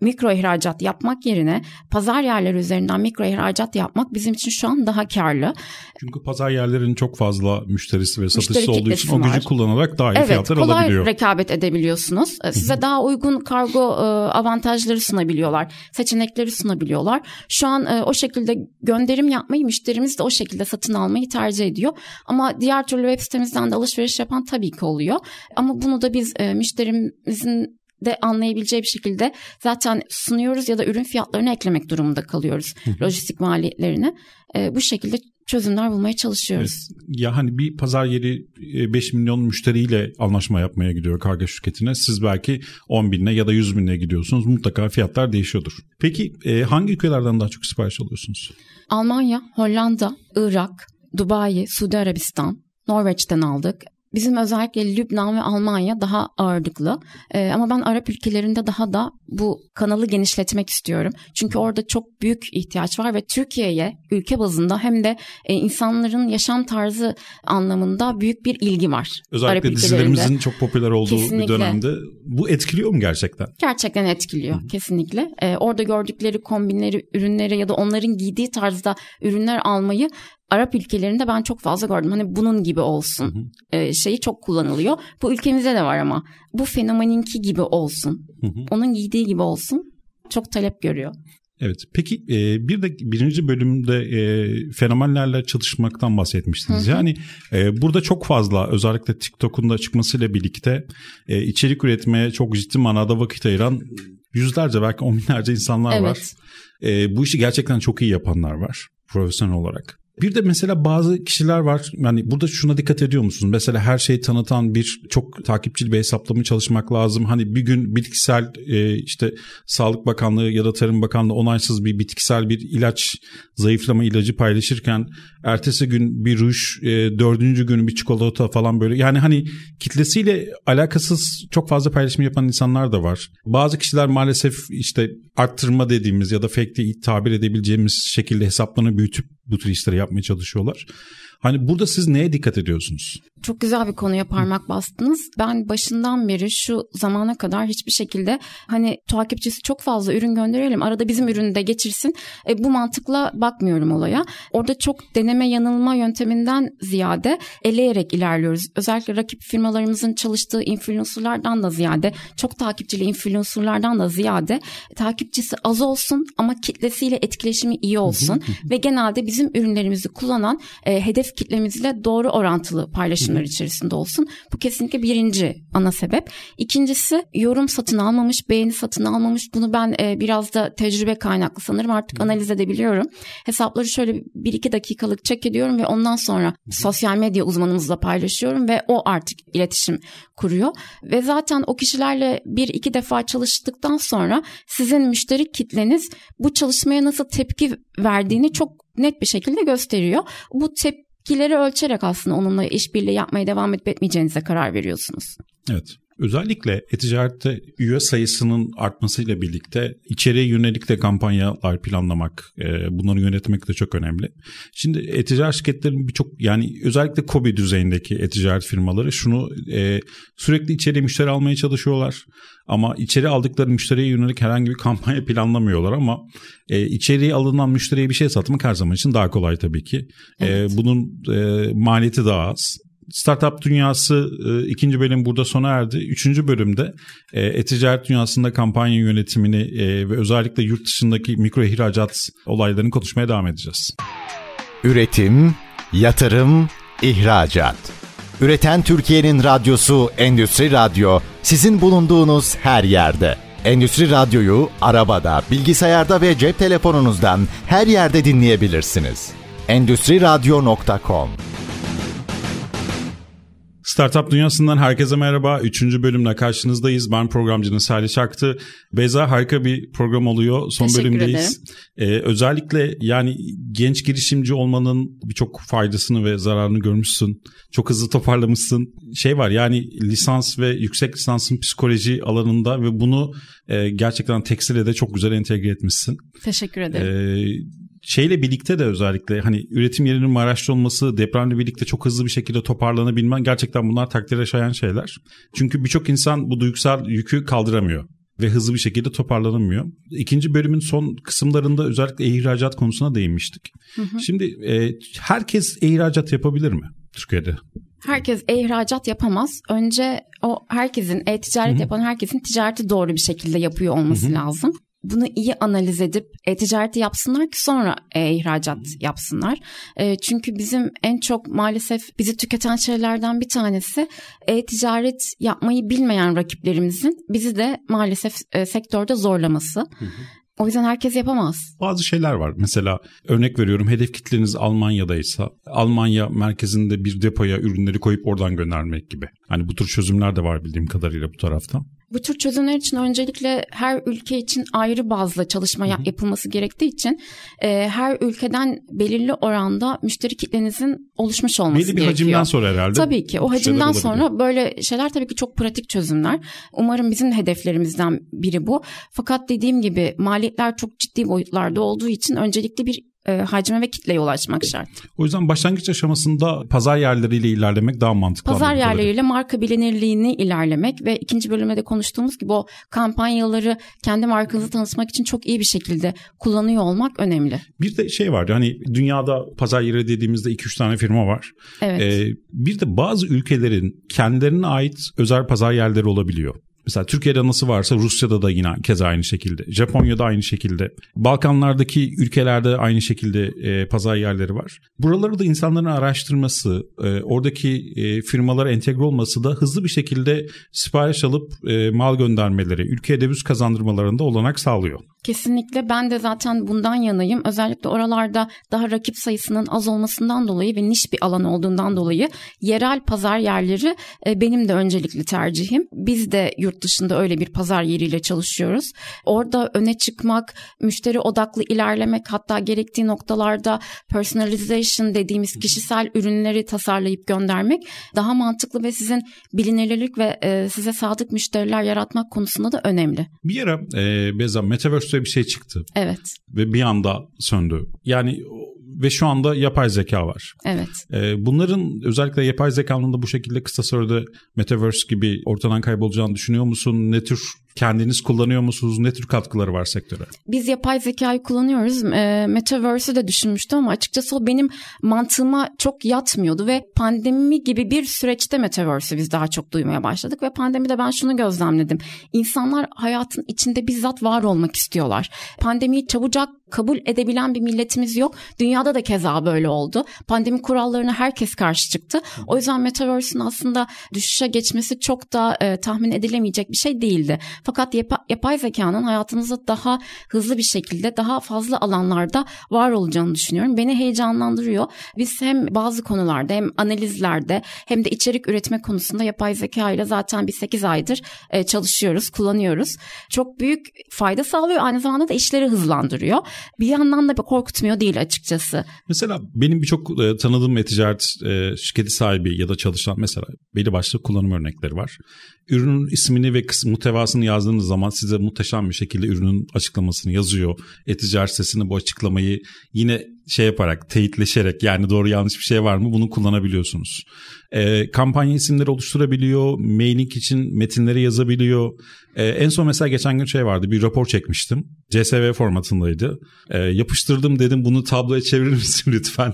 mikro ihracat yapmak yerine pazar yerleri üzerinden mikro ihracat yapmak bizim için şu an daha karlı. Çünkü pazar yerlerinin çok fazla müşterisi ve satıcısı Müşteri olduğu için kitlesi o gücü var. kullanarak daha iyi Evet fiyatlar kolay alabiliyor. rekabet edebiliyorsunuz. Size daha uygun kargo e, avantajları sunabiliyorlar. Seçenekleri sunabiliyorlar. Şu an e, o şekilde gönderim yapmayı müşterimiz de o şekilde satın almayı tercih ediyor. Ama diğer türlü web sitemizden de alışveriş yapan tabii ki oluyor. Ama bunu da biz e, müşterimizin de anlayabileceği bir şekilde zaten sunuyoruz ya da ürün fiyatlarını eklemek durumunda kalıyoruz. Lojistik maliyetlerini. E, bu şekilde çözümler bulmaya çalışıyoruz. Ya hani bir pazar yeri e, 5 milyon müşteriyle anlaşma yapmaya gidiyor kargo şirketine. Siz belki 10 binle ya da 100 binle gidiyorsunuz. Mutlaka fiyatlar değişiyordur. Peki e, hangi ülkelerden daha çok sipariş alıyorsunuz? Almanya, Hollanda, Irak, Dubai, Suudi Arabistan, Norveç'ten aldık. Bizim özellikle Lübnan ve Almanya daha ağırlıklı. Ee, ama ben Arap ülkelerinde daha da bu kanalı genişletmek istiyorum. Çünkü orada çok büyük ihtiyaç var ve Türkiye'ye ülke bazında hem de e, insanların yaşam tarzı anlamında büyük bir ilgi var. Arap Özellikle ülkelerinde. dizilerimizin çok popüler olduğu bir Kesinlikle. dönemde. Bu etkiliyor mu gerçekten? Gerçekten etkiliyor kesinlikle. Ee, orada gördükleri kombinleri, ürünleri ya da onların giydiği tarzda ürünler almayı Arap ülkelerinde ben çok fazla gördüm. Hani bunun gibi olsun ee, şeyi çok kullanılıyor. Bu ülkemizde de var ama bu fenomeninki gibi olsun. Onun giydiği gibi olsun. Çok talep görüyor. Evet. Peki e, bir de birinci bölümde e, fenomenlerle çalışmaktan bahsetmiştiniz. Yani e, burada çok fazla özellikle TikTok'un da çıkmasıyla birlikte e, içerik üretmeye çok ciddi manada vakit ayıran yüzlerce belki on binlerce insanlar Evet. var. E, bu işi gerçekten çok iyi yapanlar var profesyonel olarak. Bir de mesela bazı kişiler var. Yani burada şuna dikkat ediyor musunuz? Mesela her şeyi tanıtan bir çok takipçili bir hesaplama çalışmak lazım. Hani bir gün bitkisel e, işte Sağlık Bakanlığı ya da Tarım Bakanlığı onaysız bir bitkisel bir ilaç zayıflama ilacı paylaşırken ertesi gün bir ruj, e, dördüncü gün bir çikolata falan böyle. Yani hani kitlesiyle alakasız çok fazla paylaşım yapan insanlar da var. Bazı kişiler maalesef işte arttırma dediğimiz ya da fake diye tabir edebileceğimiz şekilde hesaplarını büyütüp bu tür işleri yapmaya çalışıyorlar. Hani burada siz neye dikkat ediyorsunuz? Çok güzel bir konuya parmak bastınız. Ben başından beri şu zamana kadar hiçbir şekilde hani takipçisi çok fazla ürün gönderelim. Arada bizim ürünü de geçirsin. E, bu mantıkla bakmıyorum olaya. Orada çok deneme yanılma yönteminden ziyade eleyerek ilerliyoruz. Özellikle rakip firmalarımızın çalıştığı influencerlardan da ziyade çok takipçili influencerlardan da ziyade takipçisi az olsun ama kitlesiyle etkileşimi iyi olsun. Ve genelde bizim ürünlerimizi kullanan e, hedef kitlemizle doğru orantılı paylaşım paylaşımlar içerisinde olsun. Bu kesinlikle birinci ana sebep. İkincisi yorum satın almamış, beğeni satın almamış. Bunu ben e, biraz da tecrübe kaynaklı sanırım artık analiz edebiliyorum. Hesapları şöyle bir iki dakikalık çek ediyorum ve ondan sonra sosyal medya uzmanımızla paylaşıyorum ve o artık iletişim kuruyor. Ve zaten o kişilerle bir iki defa çalıştıktan sonra sizin müşteri kitleniz bu çalışmaya nasıl tepki verdiğini çok net bir şekilde gösteriyor. Bu tepki tepkileri ölçerek aslında onunla işbirliği yapmaya devam edip etmeyeceğinize karar veriyorsunuz. Evet. Özellikle e-ticarette üye sayısının artmasıyla birlikte içeriye yönelik de kampanyalar planlamak, e, bunları yönetmek de çok önemli. Şimdi e-ticaret şirketlerin birçok yani özellikle KOBİ düzeyindeki e-ticaret firmaları şunu e, sürekli içeriye müşteri almaya çalışıyorlar. Ama içeri aldıkları müşteriye yönelik herhangi bir kampanya planlamıyorlar ama e, içeriye alınan müşteriye bir şey satmak her zaman için daha kolay tabii ki. Evet. E, bunun e, maliyeti daha az. Startup Dünyası e, ikinci bölüm burada sona erdi. Üçüncü bölümde e, e-ticaret dünyasında kampanya yönetimini e, ve özellikle yurt dışındaki mikro ihracat olaylarını konuşmaya devam edeceğiz. Üretim, yatırım, ihracat. Üreten Türkiye'nin radyosu Endüstri Radyo sizin bulunduğunuz her yerde. Endüstri Radyo'yu arabada, bilgisayarda ve cep telefonunuzdan her yerde dinleyebilirsiniz. Endüstri Radyo.com Startup Dünyası'ndan herkese merhaba. Üçüncü bölümle karşınızdayız. Ben programcınız Salih Çaktı. Beyza harika bir program oluyor. Son Teşekkür bölümdeyiz. Ee, özellikle yani genç girişimci olmanın birçok faydasını ve zararını görmüşsün. Çok hızlı toparlamışsın. Şey var yani lisans ve yüksek lisansın psikoloji alanında ve bunu e, gerçekten tekstile de çok güzel entegre etmişsin. Teşekkür ederim. Ee, şeyle birlikte de özellikle hani üretim yerinin Maraş'ta olması, depremle birlikte çok hızlı bir şekilde toparlanabilmen gerçekten bunlar takdire şayan şeyler. Çünkü birçok insan bu duygusal yükü kaldıramıyor ve hızlı bir şekilde toparlanamıyor. İkinci bölümün son kısımlarında özellikle ihracat konusuna değinmiştik. Hı hı. Şimdi e, herkes ihracat yapabilir mi Türkiye'de? Herkes e-ihracat yapamaz. Önce o herkesin e-ticaret yapan herkesin ticareti doğru bir şekilde yapıyor olması Hı-hı. lazım bunu iyi analiz edip e-ticareti yapsınlar ki sonra e-ihracat yapsınlar. E, çünkü bizim en çok maalesef bizi tüketen şeylerden bir tanesi e-ticaret yapmayı bilmeyen rakiplerimizin bizi de maalesef e, sektörde zorlaması. Hı hı. O yüzden herkes yapamaz. Bazı şeyler var. Mesela örnek veriyorum hedef kitleniz Almanya'daysa Almanya merkezinde bir depoya ürünleri koyup oradan göndermek gibi. Hani bu tür çözümler de var bildiğim kadarıyla bu tarafta. Bu tür çözümler için öncelikle her ülke için ayrı bazlı çalışma Hı-hı. yapılması gerektiği için e, her ülkeden belirli oranda müşteri kitlenizin oluşmuş olması Belli bir gerekiyor. hacimden sonra herhalde. Tabii ki o hacimden sonra böyle şeyler tabii ki çok pratik çözümler. Umarım bizim hedeflerimizden biri bu. Fakat dediğim gibi maliyetler çok ciddi boyutlarda olduğu için öncelikle bir e, hacme ve kitleye ulaşmak şart. O yüzden başlangıç aşamasında pazar yerleriyle ilerlemek daha mantıklı. Pazar yerleriyle marka bilinirliğini ilerlemek ve ikinci bölümde de konuştuğumuz gibi o kampanyaları kendi markanızı tanıtmak için çok iyi bir şekilde kullanıyor olmak önemli. Bir de şey var hani dünyada pazar yeri dediğimizde 2-3 tane firma var. Evet. Ee, bir de bazı ülkelerin kendilerine ait özel pazar yerleri olabiliyor. Mesela Türkiye'de nasıl varsa Rusya'da da yine keza aynı şekilde. Japonya'da aynı şekilde. Balkanlardaki ülkelerde aynı şekilde e, pazar yerleri var. Buraları da insanların araştırması, e, oradaki e, firmalara entegre olması da hızlı bir şekilde sipariş alıp e, mal göndermeleri, ülkeye döviz kazandırmalarında olanak sağlıyor. Kesinlikle ben de zaten bundan yanayım. Özellikle oralarda daha rakip sayısının az olmasından dolayı ve niş bir alan olduğundan dolayı yerel pazar yerleri e, benim de öncelikli tercihim. Biz de yurt dışında öyle bir pazar yeriyle çalışıyoruz. Orada öne çıkmak, müşteri odaklı ilerlemek hatta gerektiği noktalarda personalization dediğimiz kişisel ürünleri tasarlayıp göndermek daha mantıklı ve sizin bilinirlik ve e, size sadık müşteriler yaratmak konusunda da önemli. Bir ara e, Beza Metaverse bir şey çıktı. Evet. Ve bir anda söndü. Yani ve şu anda yapay zeka var. Evet. Ee, bunların özellikle yapay zekanın da bu şekilde kısa sürede Metaverse gibi ortadan kaybolacağını düşünüyor musun? Ne tür kendiniz kullanıyor musunuz? Ne tür katkıları var sektöre? Biz yapay zekayı kullanıyoruz. E, Metaverse'ü de düşünmüştüm ama açıkçası o benim mantığıma çok yatmıyordu ve pandemi gibi bir süreçte Metaverse'ü biz daha çok duymaya başladık ve pandemide ben şunu gözlemledim. İnsanlar hayatın içinde bizzat var olmak istiyorlar. Pandemiyi çabucak kabul edebilen bir milletimiz yok. Dünyada da keza böyle oldu. Pandemi kurallarına herkes karşı çıktı. O yüzden Metaverse'ün aslında düşüşe geçmesi çok da e, tahmin edilemeyecek bir şey değildi. Fakat yapa, yapay zekanın hayatımızda daha hızlı bir şekilde daha fazla alanlarda var olacağını düşünüyorum. Beni heyecanlandırıyor. Biz hem bazı konularda hem analizlerde hem de içerik üretme konusunda yapay zeka ile zaten bir 8 aydır e, çalışıyoruz, kullanıyoruz. Çok büyük fayda sağlıyor. Aynı zamanda da işleri hızlandırıyor. Bir yandan da korkutmuyor değil açıkçası. Mesela benim birçok e, tanıdığım e-ticaret e, şirketi sahibi ya da çalışan mesela belli başlı kullanım örnekleri var. Ürünün ismini ve muhtevasını yazdığınız zaman size muhteşem bir şekilde ürünün açıklamasını yazıyor. E-ticaret sitesinde bu açıklamayı yine şey yaparak, teyitleşerek yani doğru yanlış bir şey var mı bunu kullanabiliyorsunuz. E, kampanya isimleri oluşturabiliyor, mailing için metinleri yazabiliyor. E, en son mesela geçen gün şey vardı, bir rapor çekmiştim. CSV formatındaydı. E, yapıştırdım dedim bunu tabloya çevirir misin lütfen?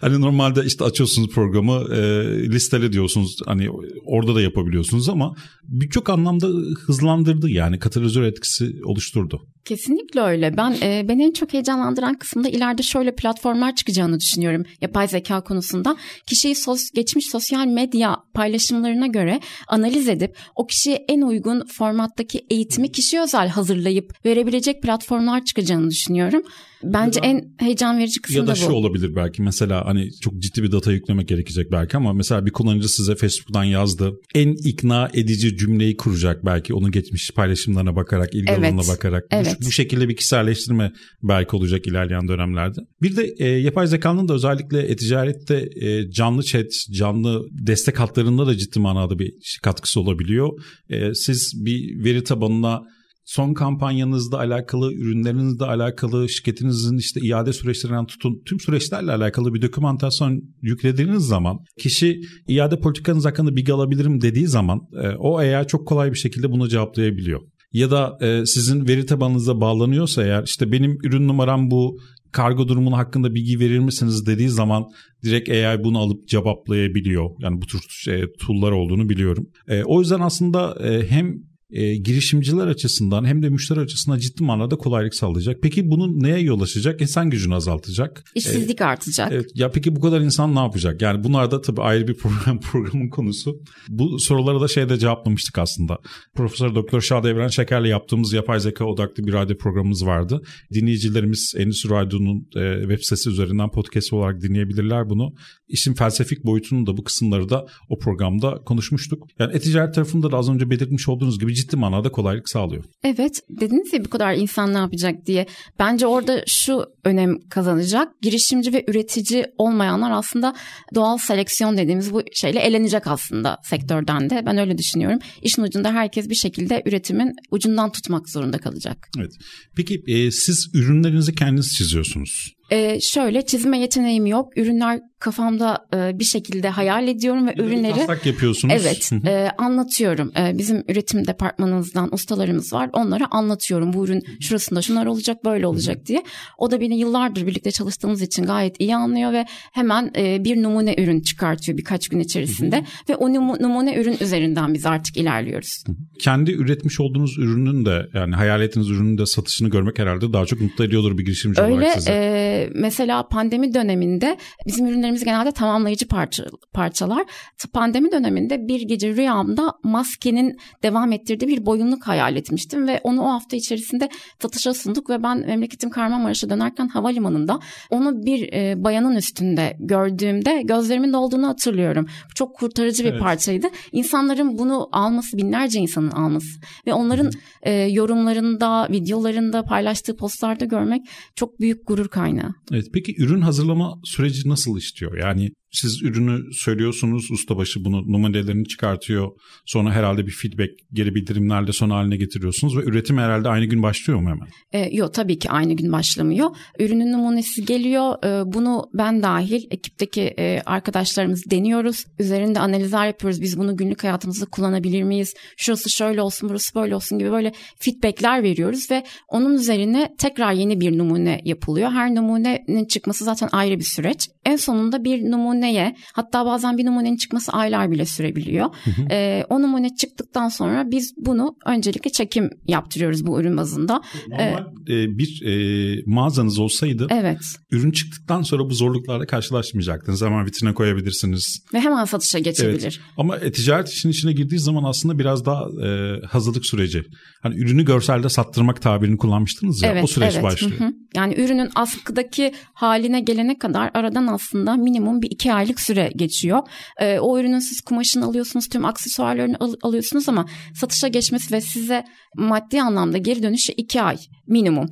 hani normalde işte açıyorsunuz programı, e, listele diyorsunuz. Hani orada da yapabiliyorsunuz ama birçok anlamda hızlandırdı yani katalizör etkisi oluşturdu. Kesinlikle öyle. Ben e, beni en çok heyecanlandıran kısımda ileride şöyle platformlar çıkacağını düşünüyorum yapay zeka konusunda. Kişiyi sos, geçmiş sosyal medya paylaşımlarına göre analiz edip o kişiye en uygun formattaki eğitimi kişi özel hazırlayıp verebilecek platformlar çıkacağını düşünüyorum. Bence en heyecan verici kısım da bu. Ya da şu bu. olabilir belki mesela hani çok ciddi bir data yüklemek gerekecek belki ama mesela bir kullanıcı size Facebook'tan yazdı. En ikna edici cümleyi kuracak belki onun geçmiş paylaşımlarına bakarak, ilgi evet. alanına bakarak. Evet. Bu, bu şekilde bir kişiselleştirme belki olacak ilerleyen dönemlerde. Bir de e, yapay zekanın da özellikle e-ticarette e, canlı chat, canlı destek hatlarında da ciddi manada bir katkısı olabiliyor. E, siz bir veri tabanına son kampanyanızla alakalı, ürünlerinizle alakalı, şirketinizin işte iade süreçlerinden tutun tüm süreçlerle alakalı bir dokümantasyon yüklediğiniz zaman kişi iade politikanız hakkında bilgi alabilirim dediği zaman e, o eğer çok kolay bir şekilde bunu cevaplayabiliyor. Ya da e, sizin veri tabanınıza bağlanıyorsa eğer işte benim ürün numaram bu kargo durumunun hakkında bilgi verir misiniz dediği zaman direkt AI bunu alıp cevaplayabiliyor. Yani bu tür şey, tool'lar olduğunu biliyorum. E, o yüzden aslında e, hem e, girişimciler açısından hem de müşteri açısından ciddi manada kolaylık sağlayacak. Peki bunun neye yol açacak? İnsan gücünü azaltacak. İşsizlik e, artacak. Evet. Ya peki bu kadar insan ne yapacak? Yani bunlar da tabii ayrı bir program programın konusu. Bu sorulara da şeyde cevaplamıştık aslında. Profesör Doktor Şahda Evren Şeker'le yaptığımız yapay zeka odaklı bir radyo programımız vardı. Dinleyicilerimiz Endüstri Radyo'nun e, web sitesi üzerinden podcast olarak dinleyebilirler bunu. İşin felsefik boyutunun da bu kısımları da o programda konuşmuştuk. Yani e-ticaret tarafında da az önce belirtmiş olduğunuz gibi ciddi manada kolaylık sağlıyor. Evet dediniz ya bu kadar insan ne yapacak diye. Bence orada şu önem kazanacak. Girişimci ve üretici olmayanlar aslında doğal seleksiyon dediğimiz bu şeyle elenecek aslında sektörden de. Ben öyle düşünüyorum. İşin ucunda herkes bir şekilde üretimin ucundan tutmak zorunda kalacak. Evet. Peki e, siz ürünlerinizi kendiniz çiziyorsunuz. Ee, şöyle çizme yeteneğim yok. Ürünler kafamda e, bir şekilde hayal ediyorum ve ürünleri taslak yapıyorsunuz. Evet, e, anlatıyorum. E, bizim üretim departmanımızdan ustalarımız var. Onlara anlatıyorum. Bu ürün şurasında şunlar olacak, böyle olacak diye. O da beni yıllardır birlikte çalıştığımız için gayet iyi anlıyor ve hemen e, bir numune ürün çıkartıyor birkaç gün içerisinde ve o numune ürün üzerinden biz artık ilerliyoruz. Kendi üretmiş olduğunuz ürünün de yani hayal ettiğiniz ürünün de satışını görmek herhalde daha çok mutlu ediyordur bir girişimci Öyle, olarak sizi. Öyle E, mesela pandemi döneminde bizim ürünlerimiz genelde tamamlayıcı parça, parçalar. Pandemi döneminde bir gece rüyamda maskenin devam ettirdiği bir boyunluk hayal etmiştim ve onu o hafta içerisinde satışa sunduk ve ben memleketim Kahramanmaraş'a dönerken havalimanında onu bir e, bayanın üstünde gördüğümde gözlerimin dolduğunu hatırlıyorum. çok kurtarıcı bir evet. parçaydı. İnsanların bunu alması binlerce insanın alması ve onların e, yorumlarında, videolarında paylaştığı postlarda görmek çok büyük gurur kaynağı. Evet peki ürün hazırlama süreci nasıl işliyor? Yani siz ürünü söylüyorsunuz, ustabaşı bunu numunelerini çıkartıyor. Sonra herhalde bir feedback, geri bildirimlerle son haline getiriyorsunuz ve üretim herhalde aynı gün başlıyor mu hemen? E, yok tabii ki aynı gün başlamıyor. Ürünün numunesi geliyor. E, bunu ben dahil ekipteki e, arkadaşlarımız deniyoruz. Üzerinde analizler yapıyoruz. Biz bunu günlük hayatımızda kullanabilir miyiz? Şurası şöyle olsun, burası böyle olsun gibi böyle feedbackler veriyoruz ve onun üzerine tekrar yeni bir numune yapılıyor. Her numunenin çıkması zaten ayrı bir süreç. En sonunda bir numune numuneye hatta bazen bir numunenin çıkması aylar bile sürebiliyor. Hı hı. E, o numune çıktıktan sonra biz bunu öncelikle çekim yaptırıyoruz bu ürün bazında. Normal ee, e, bir e, mağazanız olsaydı evet. ürün çıktıktan sonra bu zorluklarla karşılaşmayacaktınız. Hemen vitrine koyabilirsiniz. Ve hemen satışa geçebilir. Evet. Ama e, ticaret işin içine girdiği zaman aslında biraz daha e, hazırlık süreci. Hani ürünü görselde sattırmak tabirini kullanmıştınız ya evet, o süreç evet. başlıyor. Hı hı. Yani ürünün askıdaki haline gelene kadar aradan aslında minimum bir iki aylık süre geçiyor. E, o ürünün siz kumaşını alıyorsunuz, tüm aksesuarlarını al- alıyorsunuz ama satışa geçmesi ve size maddi anlamda geri dönüşü iki ay minimum.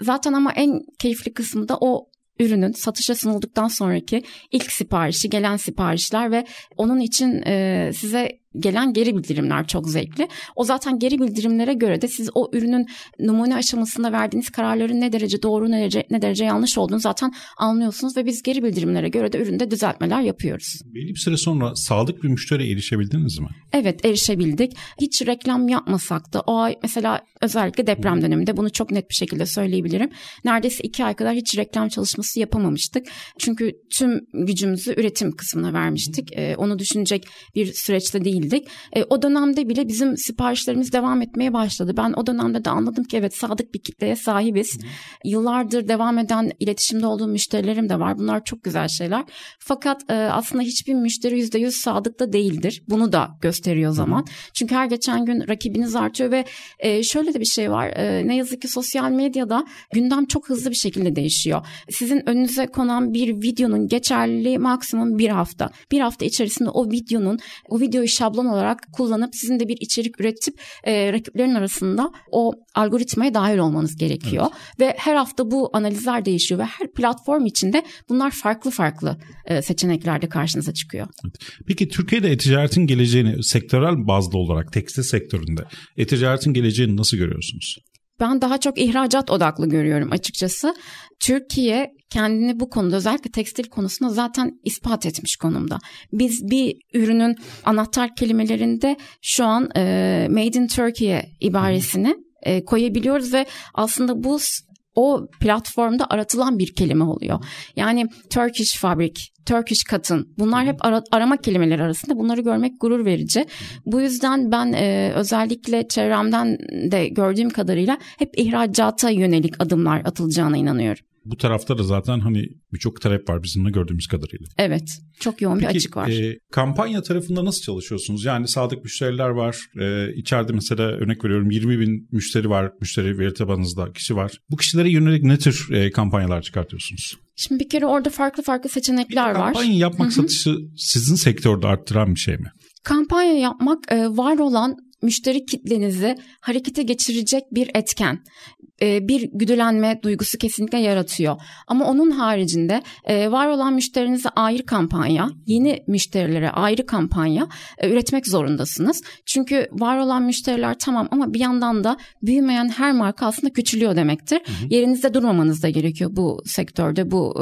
Zaten ama en keyifli kısmı da o ürünün satışa sunulduktan sonraki ilk siparişi, gelen siparişler ve onun için e, size gelen geri bildirimler çok zevkli. O zaten geri bildirimlere göre de siz o ürünün numune aşamasında verdiğiniz kararların ne derece doğru ne derece, ne derece yanlış olduğunu zaten anlıyorsunuz ve biz geri bildirimlere göre de üründe düzeltmeler yapıyoruz. Belli bir süre sonra sağlık bir müşteriye erişebildiniz mi? Evet erişebildik. Hiç reklam yapmasak da o ay mesela özellikle deprem döneminde bunu çok net bir şekilde söyleyebilirim. Neredeyse iki ay kadar hiç reklam çalışması yapamamıştık. Çünkü tüm gücümüzü üretim kısmına vermiştik. Ee, onu düşünecek bir süreçte değildi değildik. E, o dönemde bile bizim siparişlerimiz devam etmeye başladı. Ben o dönemde de anladım ki evet sadık bir kitleye sahibiz. Hı. Yıllardır devam eden iletişimde olduğum müşterilerim de var. Bunlar çok güzel şeyler. Fakat e, aslında hiçbir müşteri yüzde yüz sadıkta değildir. Bunu da gösteriyor zaman. Hı. Çünkü her geçen gün rakibiniz artıyor ve e, şöyle de bir şey var. E, ne yazık ki sosyal medyada gündem çok hızlı bir şekilde değişiyor. Sizin önünüze konan bir videonun geçerliliği maksimum bir hafta. Bir hafta içerisinde o videonun, o videoyu şablon şablon olarak kullanıp sizin de bir içerik üretip e, rakiplerin arasında o algoritmaya dahil olmanız gerekiyor. Evet. Ve her hafta bu analizler değişiyor ve her platform içinde bunlar farklı farklı e, seçeneklerde karşınıza çıkıyor. Peki Türkiye'de e-ticaretin geleceğini sektörel bazda olarak tekstil sektöründe e-ticaretin geleceğini nasıl görüyorsunuz? Ben daha çok ihracat odaklı görüyorum açıkçası. Türkiye kendini bu konuda özellikle tekstil konusunda zaten ispat etmiş konumda. Biz bir ürünün anahtar kelimelerinde şu an e, Made in Turkey ibaresini e, koyabiliyoruz ve aslında bu o platformda aratılan bir kelime oluyor. Yani Turkish fabrik, Turkish cotton bunlar hep ara, arama kelimeleri arasında bunları görmek gurur verici. Bu yüzden ben e, özellikle çevremden de gördüğüm kadarıyla hep ihracata yönelik adımlar atılacağına inanıyorum. Bu tarafta da zaten hani birçok talep var bizim de gördüğümüz kadarıyla. Evet. Çok yoğun Peki, bir açık var. E, kampanya tarafında nasıl çalışıyorsunuz? Yani sadık müşteriler var. E, içeride mesela örnek veriyorum 20 bin müşteri var. Müşteri veri tabanınızda kişi var. Bu kişilere yönelik ne tür e, kampanyalar çıkartıyorsunuz? Şimdi bir kere orada farklı farklı seçenekler kampanya var. Kampanya yapmak Hı-hı. satışı sizin sektörde arttıran bir şey mi? Kampanya yapmak e, var olan müşteri kitlenizi harekete geçirecek bir etken. E, bir güdülenme duygusu kesinlikle yaratıyor. Ama onun haricinde e, var olan müşterinize ayrı kampanya, yeni müşterilere ayrı kampanya e, üretmek zorundasınız. Çünkü var olan müşteriler tamam ama bir yandan da büyümeyen her marka aslında küçülüyor demektir. Hı hı. Yerinizde durmamanız da gerekiyor bu sektörde, bu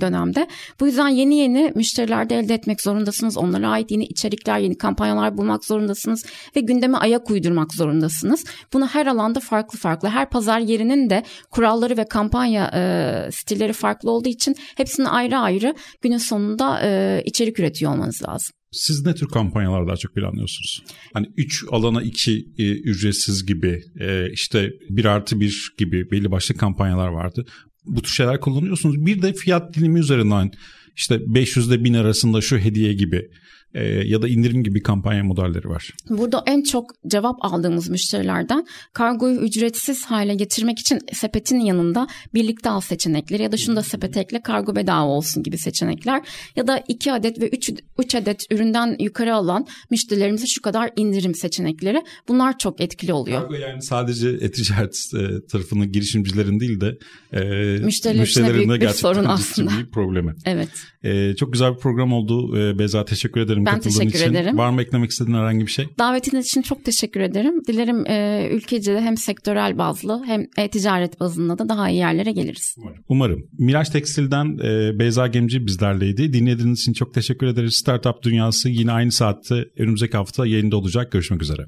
dönemde. Bu yüzden yeni yeni müşteriler de elde etmek zorundasınız. Onlara ait yeni içerikler, yeni kampanyalar bulmak zorundasınız ve gündeme ayak uydurmak zorundasınız. Bunu her alanda farklı farklı, her pazar yeri birinin de kuralları ve kampanya e, stilleri farklı olduğu için hepsini ayrı ayrı günün sonunda e, içerik üretiyor olmanız lazım. Siz ne tür kampanyalar daha çok planlıyorsunuz? Hani 3 alana 2 e, ücretsiz gibi e, işte 1 artı 1 gibi belli başlı kampanyalar vardı. bu tür şeyler kullanıyorsunuz. Bir de fiyat dilimi üzerinden işte 500 ile 1000 arasında şu hediye gibi e, ya da indirim gibi kampanya modelleri var. Burada en çok cevap aldığımız müşterilerden kargoyu ücretsiz hale getirmek için sepetin yanında birlikte al seçenekleri ya da şunu da sepete ekle kargo bedava olsun gibi seçenekler ya da 2 adet ve 3 3 adet üründen yukarı alan müşterilerimize şu kadar indirim seçenekleri bunlar çok etkili oluyor. Kargo yani sadece e-ticaret e, tarafının girişimcilerin değil de e, Müşteriler müşterilerin de gerçekten sorun aslında. bir problemi. Evet. E, çok güzel bir program oldu. E, Beyza teşekkür ederim ben teşekkür için. ederim. Var mı eklemek istediğin herhangi bir şey? Davetiniz için çok teşekkür ederim. Dilerim e, ülkece de hem sektörel bazlı hem e-ticaret bazında da daha iyi yerlere geliriz. Umarım. Umarım. Miraç Tekstil'den e, Beyza Gemci bizlerleydi. Dinlediğiniz için çok teşekkür ederiz. Startup Dünyası yine aynı saatte önümüzdeki hafta yayında olacak. Görüşmek üzere.